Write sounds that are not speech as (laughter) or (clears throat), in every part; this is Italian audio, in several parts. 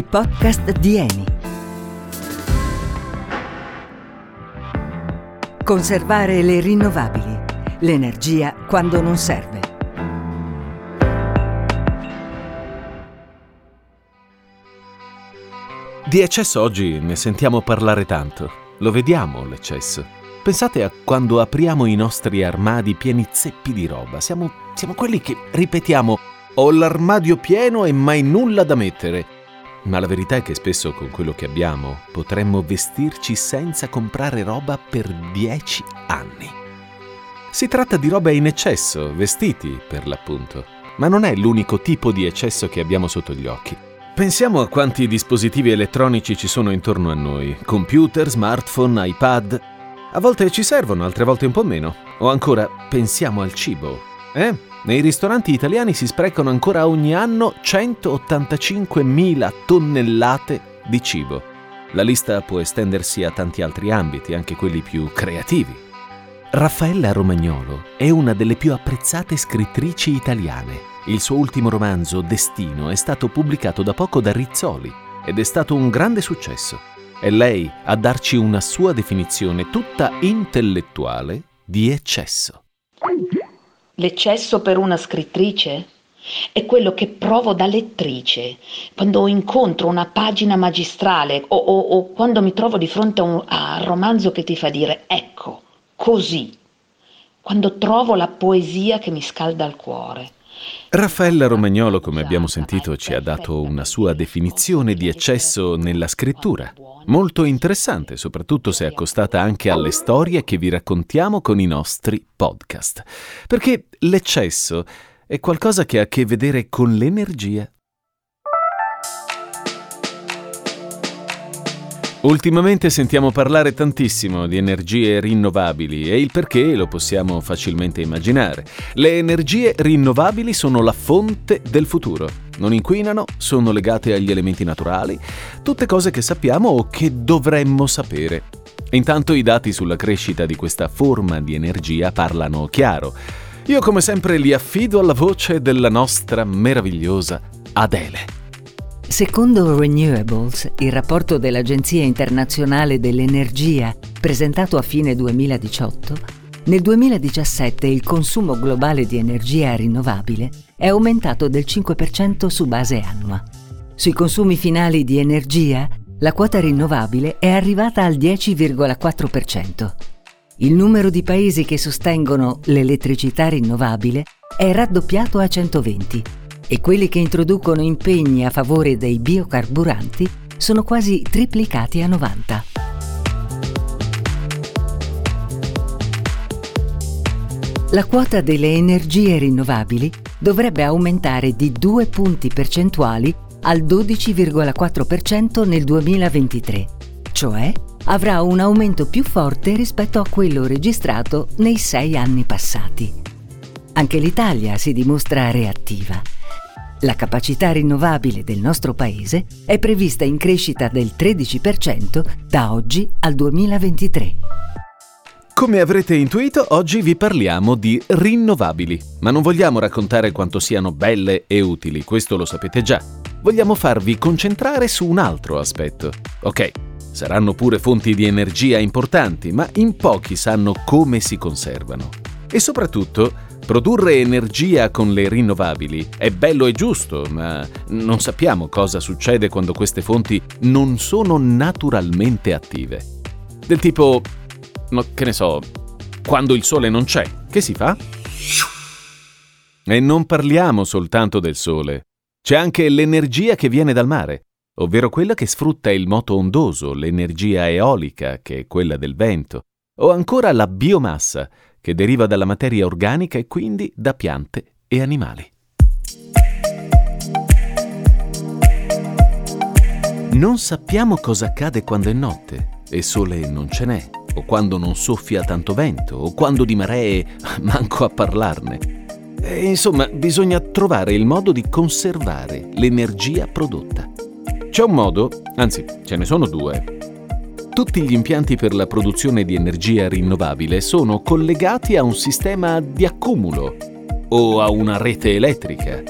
i podcast di Eni. Conservare le rinnovabili, l'energia quando non serve. Di eccesso oggi ne sentiamo parlare tanto. Lo vediamo l'eccesso. Pensate a quando apriamo i nostri armadi pieni zeppi di roba. Siamo, siamo quelli che ripetiamo ho l'armadio pieno e mai nulla da mettere. Ma la verità è che spesso con quello che abbiamo potremmo vestirci senza comprare roba per dieci anni. Si tratta di roba in eccesso, vestiti per l'appunto, ma non è l'unico tipo di eccesso che abbiamo sotto gli occhi. Pensiamo a quanti dispositivi elettronici ci sono intorno a noi, computer, smartphone, iPad. A volte ci servono, altre volte un po' meno. O ancora, pensiamo al cibo. Eh? Nei ristoranti italiani si sprecano ancora ogni anno 185.000 tonnellate di cibo. La lista può estendersi a tanti altri ambiti, anche quelli più creativi. Raffaella Romagnolo è una delle più apprezzate scrittrici italiane. Il suo ultimo romanzo, Destino, è stato pubblicato da poco da Rizzoli ed è stato un grande successo. È lei a darci una sua definizione tutta intellettuale di eccesso. L'eccesso per una scrittrice è quello che provo da lettrice quando incontro una pagina magistrale o, o, o quando mi trovo di fronte a un a romanzo che ti fa dire ecco, così, quando trovo la poesia che mi scalda il cuore. Raffaella Romagnolo, come abbiamo sentito, ci ha dato una sua definizione di eccesso nella scrittura. Molto interessante, soprattutto se accostata anche alle storie che vi raccontiamo con i nostri podcast. Perché l'eccesso è qualcosa che ha a che vedere con l'energia Ultimamente sentiamo parlare tantissimo di energie rinnovabili e il perché lo possiamo facilmente immaginare. Le energie rinnovabili sono la fonte del futuro. Non inquinano, sono legate agli elementi naturali, tutte cose che sappiamo o che dovremmo sapere. Intanto i dati sulla crescita di questa forma di energia parlano chiaro. Io come sempre li affido alla voce della nostra meravigliosa Adele. Secondo Renewables, il rapporto dell'Agenzia internazionale dell'energia presentato a fine 2018, nel 2017 il consumo globale di energia rinnovabile è aumentato del 5% su base annua. Sui consumi finali di energia, la quota rinnovabile è arrivata al 10,4%. Il numero di paesi che sostengono l'elettricità rinnovabile è raddoppiato a 120 e quelli che introducono impegni a favore dei biocarburanti sono quasi triplicati a 90. La quota delle energie rinnovabili dovrebbe aumentare di 2 punti percentuali al 12,4% nel 2023, cioè avrà un aumento più forte rispetto a quello registrato nei sei anni passati. Anche l'Italia si dimostra reattiva la capacità rinnovabile del nostro Paese è prevista in crescita del 13% da oggi al 2023. Come avrete intuito, oggi vi parliamo di rinnovabili, ma non vogliamo raccontare quanto siano belle e utili, questo lo sapete già. Vogliamo farvi concentrare su un altro aspetto. Ok, saranno pure fonti di energia importanti, ma in pochi sanno come si conservano. E soprattutto Produrre energia con le rinnovabili è bello e giusto, ma non sappiamo cosa succede quando queste fonti non sono naturalmente attive. Del tipo, no, che ne so, quando il sole non c'è, che si fa? E non parliamo soltanto del sole. C'è anche l'energia che viene dal mare, ovvero quella che sfrutta il moto ondoso, l'energia eolica, che è quella del vento, o ancora la biomassa, che deriva dalla materia organica e quindi da piante e animali. Non sappiamo cosa accade quando è notte e sole non ce n'è, o quando non soffia tanto vento, o quando di maree (laughs) manco a parlarne. E insomma, bisogna trovare il modo di conservare l'energia prodotta. C'è un modo, anzi ce ne sono due, tutti gli impianti per la produzione di energia rinnovabile sono collegati a un sistema di accumulo o a una rete elettrica,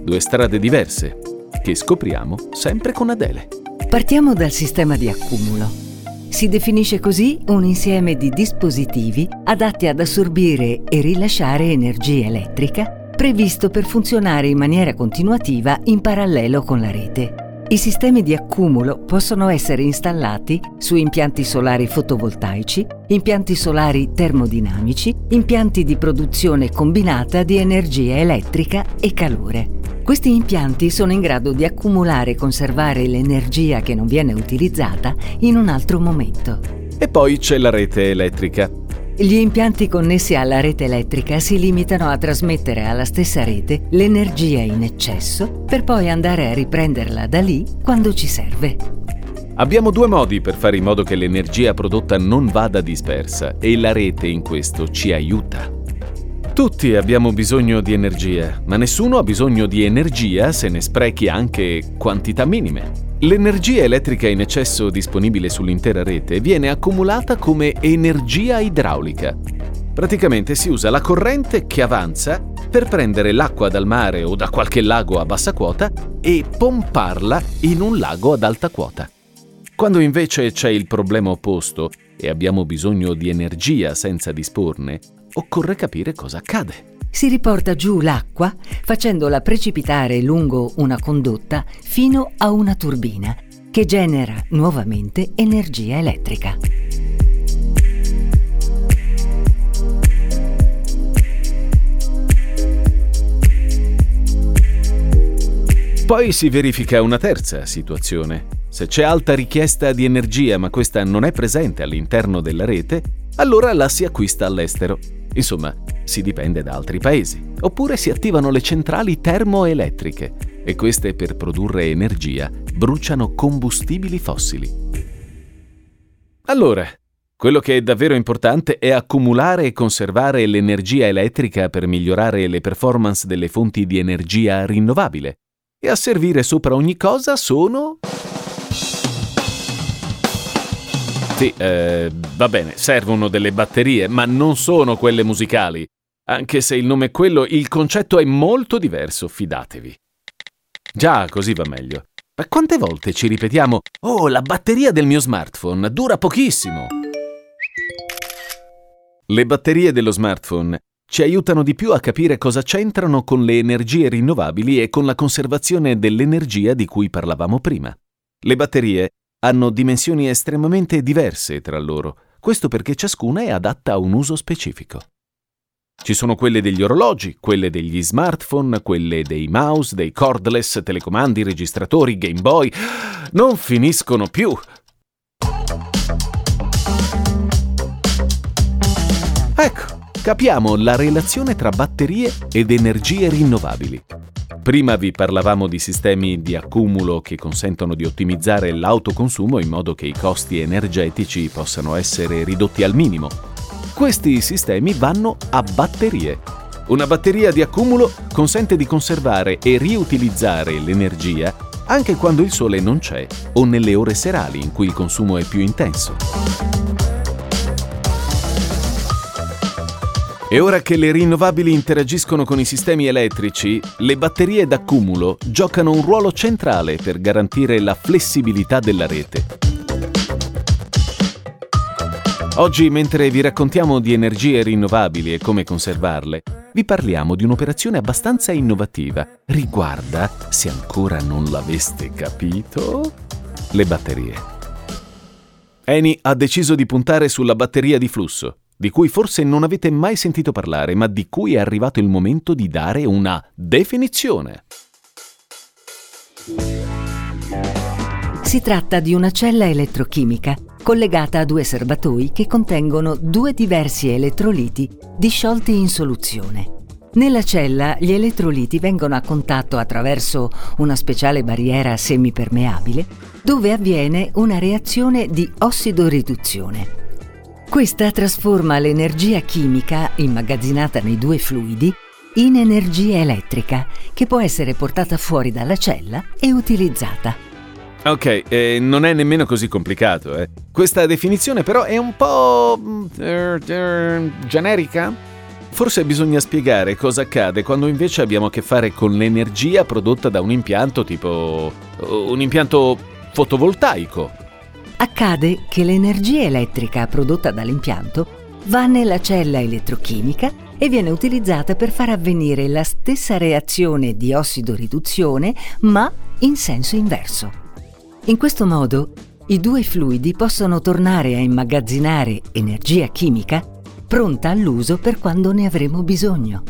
due strade diverse, che scopriamo sempre con Adele. Partiamo dal sistema di accumulo. Si definisce così un insieme di dispositivi adatti ad assorbire e rilasciare energia elettrica previsto per funzionare in maniera continuativa in parallelo con la rete. I sistemi di accumulo possono essere installati su impianti solari fotovoltaici, impianti solari termodinamici, impianti di produzione combinata di energia elettrica e calore. Questi impianti sono in grado di accumulare e conservare l'energia che non viene utilizzata in un altro momento. E poi c'è la rete elettrica. Gli impianti connessi alla rete elettrica si limitano a trasmettere alla stessa rete l'energia in eccesso per poi andare a riprenderla da lì quando ci serve. Abbiamo due modi per fare in modo che l'energia prodotta non vada dispersa e la rete in questo ci aiuta. Tutti abbiamo bisogno di energia, ma nessuno ha bisogno di energia se ne sprechi anche quantità minime. L'energia elettrica in eccesso disponibile sull'intera rete viene accumulata come energia idraulica. Praticamente si usa la corrente che avanza per prendere l'acqua dal mare o da qualche lago a bassa quota e pomparla in un lago ad alta quota. Quando invece c'è il problema opposto e abbiamo bisogno di energia senza disporne, occorre capire cosa accade si riporta giù l'acqua facendola precipitare lungo una condotta fino a una turbina che genera nuovamente energia elettrica. Poi si verifica una terza situazione. Se c'è alta richiesta di energia ma questa non è presente all'interno della rete, allora la si acquista all'estero. Insomma, si dipende da altri paesi. Oppure si attivano le centrali termoelettriche e queste per produrre energia bruciano combustibili fossili. Allora, quello che è davvero importante è accumulare e conservare l'energia elettrica per migliorare le performance delle fonti di energia rinnovabile. E a servire sopra ogni cosa sono... Sì, eh, va bene, servono delle batterie, ma non sono quelle musicali. Anche se il nome è quello, il concetto è molto diverso, fidatevi. Già, così va meglio. Ma quante volte ci ripetiamo, oh, la batteria del mio smartphone dura pochissimo? Le batterie dello smartphone ci aiutano di più a capire cosa c'entrano con le energie rinnovabili e con la conservazione dell'energia di cui parlavamo prima. Le batterie hanno dimensioni estremamente diverse tra loro, questo perché ciascuna è adatta a un uso specifico. Ci sono quelle degli orologi, quelle degli smartphone, quelle dei mouse, dei cordless, telecomandi, registratori, Game Boy. Non finiscono più. Ecco, capiamo la relazione tra batterie ed energie rinnovabili. Prima vi parlavamo di sistemi di accumulo che consentono di ottimizzare l'autoconsumo in modo che i costi energetici possano essere ridotti al minimo questi sistemi vanno a batterie. Una batteria di accumulo consente di conservare e riutilizzare l'energia anche quando il sole non c'è o nelle ore serali in cui il consumo è più intenso. E ora che le rinnovabili interagiscono con i sistemi elettrici, le batterie d'accumulo giocano un ruolo centrale per garantire la flessibilità della rete. Oggi, mentre vi raccontiamo di energie rinnovabili e come conservarle, vi parliamo di un'operazione abbastanza innovativa. Riguarda, se ancora non l'aveste capito, le batterie. Eni ha deciso di puntare sulla batteria di flusso, di cui forse non avete mai sentito parlare, ma di cui è arrivato il momento di dare una definizione. Si tratta di una cella elettrochimica collegata a due serbatoi che contengono due diversi elettroliti disciolti in soluzione. Nella cella gli elettroliti vengono a contatto attraverso una speciale barriera semipermeabile dove avviene una reazione di ossidoriduzione. Questa trasforma l'energia chimica immagazzinata nei due fluidi in energia elettrica che può essere portata fuori dalla cella e utilizzata. Ok, eh, non è nemmeno così complicato. Eh. Questa definizione però è un po' uh, generica. Forse bisogna spiegare cosa accade quando invece abbiamo a che fare con l'energia prodotta da un impianto tipo... un impianto fotovoltaico. Accade che l'energia elettrica prodotta dall'impianto va nella cella elettrochimica e viene utilizzata per far avvenire la stessa reazione di ossido-riduzione, ma in senso inverso. In questo modo, i due fluidi possono tornare a immagazzinare energia chimica pronta all'uso per quando ne avremo bisogno.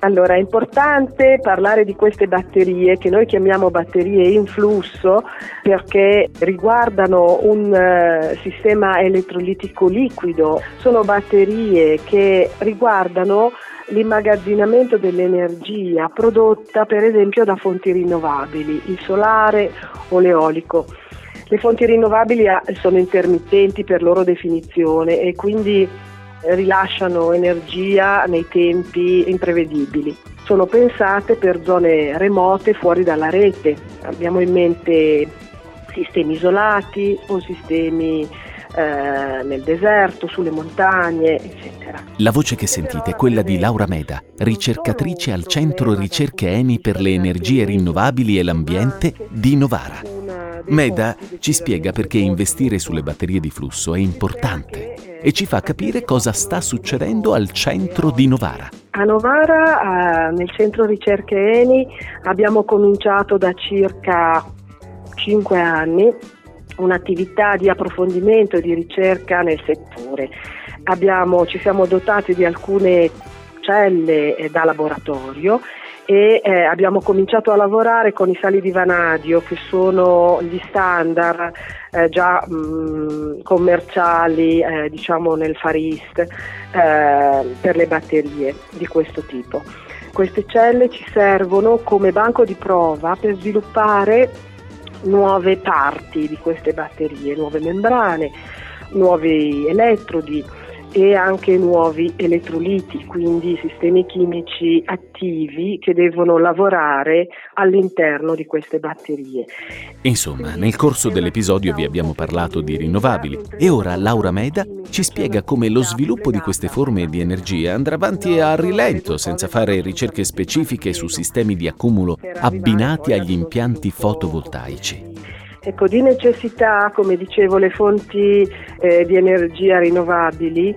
Allora, è importante parlare di queste batterie che noi chiamiamo batterie in flusso perché riguardano un uh, sistema elettrolitico liquido. Sono batterie che riguardano l'immagazzinamento dell'energia prodotta per esempio da fonti rinnovabili, il solare o l'eolico. Le fonti rinnovabili ah, sono intermittenti per loro definizione e quindi rilasciano energia nei tempi imprevedibili. Sono pensate per zone remote fuori dalla rete. Abbiamo in mente sistemi isolati o sistemi eh, nel deserto, sulle montagne, eccetera. La voce che sentite è quella di Laura Meda, ricercatrice al Centro Ricerche ENI per le energie rinnovabili e l'ambiente di Novara. Meda ci spiega perché investire sulle batterie di flusso è importante e ci fa capire cosa sta succedendo al centro di Novara. A Novara, nel centro ricerche ENI, abbiamo cominciato da circa 5 anni un'attività di approfondimento e di ricerca nel settore. Abbiamo, ci siamo dotati di alcune celle eh, da laboratorio e eh, abbiamo cominciato a lavorare con i sali di vanadio che sono gli standard eh, già mh, mm, commerciali eh, diciamo nel Far East eh, per le batterie di questo tipo. Queste celle ci servono come banco di prova per sviluppare nuove parti di queste batterie, nuove membrane, nuovi elettrodi e anche nuovi elettroliti, quindi sistemi chimici attivi che devono lavorare all'interno di queste batterie. Insomma, nel corso dell'episodio vi abbiamo parlato di rinnovabili e ora Laura Meda ci spiega come lo sviluppo di queste forme di energia andrà avanti a rilento senza fare ricerche specifiche su sistemi di accumulo abbinati agli impianti fotovoltaici. Ecco, di necessità, come dicevo, le fonti eh, di energia rinnovabili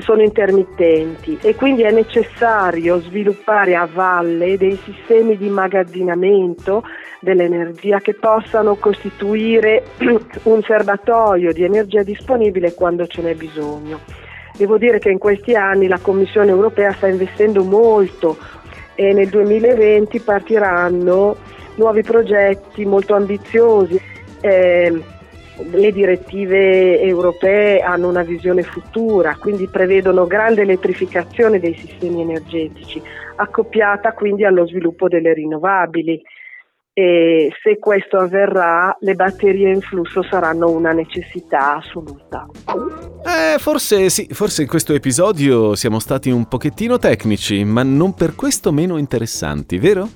sono intermittenti e quindi è necessario sviluppare a valle dei sistemi di immagazzinamento dell'energia che possano costituire (clears throat) un serbatoio di energia disponibile quando ce n'è bisogno. Devo dire che in questi anni la Commissione europea sta investendo molto e nel 2020 partiranno nuovi progetti molto ambiziosi eh, le direttive europee hanno una visione futura, quindi prevedono grande elettrificazione dei sistemi energetici, accoppiata quindi allo sviluppo delle rinnovabili. E se questo avverrà, le batterie in flusso saranno una necessità assoluta. Eh, forse sì, forse in questo episodio siamo stati un pochettino tecnici, ma non per questo meno interessanti, vero?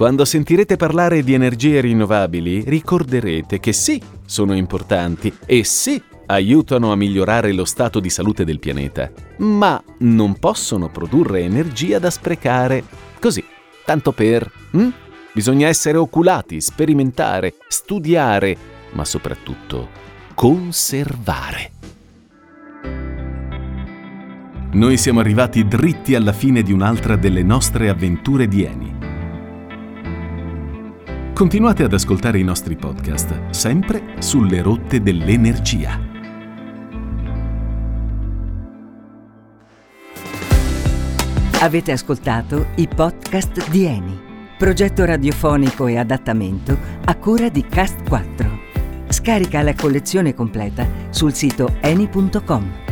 Quando sentirete parlare di energie rinnovabili, ricorderete che sì, sono importanti e sì, aiutano a migliorare lo stato di salute del pianeta, ma non possono produrre energia da sprecare così, tanto per... Hm? Bisogna essere oculati, sperimentare, studiare, ma soprattutto conservare. Noi siamo arrivati dritti alla fine di un'altra delle nostre avventure di Eni. Continuate ad ascoltare i nostri podcast, sempre sulle rotte dell'energia. Avete ascoltato i podcast di Eni, progetto radiofonico e adattamento a cura di Cast 4. Scarica la collezione completa sul sito eni.com.